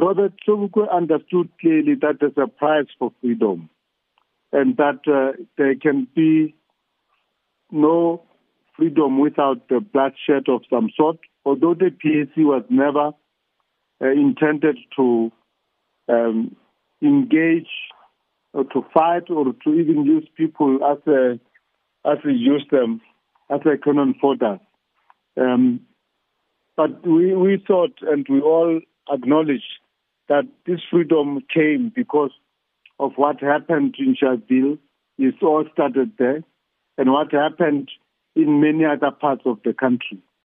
Robert Sobukwe understood clearly that there's a price for freedom and that uh, there can be no freedom without the bloodshed of some sort. Although the PAC was never uh, intended to um, engage or to fight or to even use people as a as we use them as a cannon fodder. Um, but we, we thought and we all acknowledge that this freedom came because of what happened in Sharpeville. It all started there and what happened in many other parts of the country.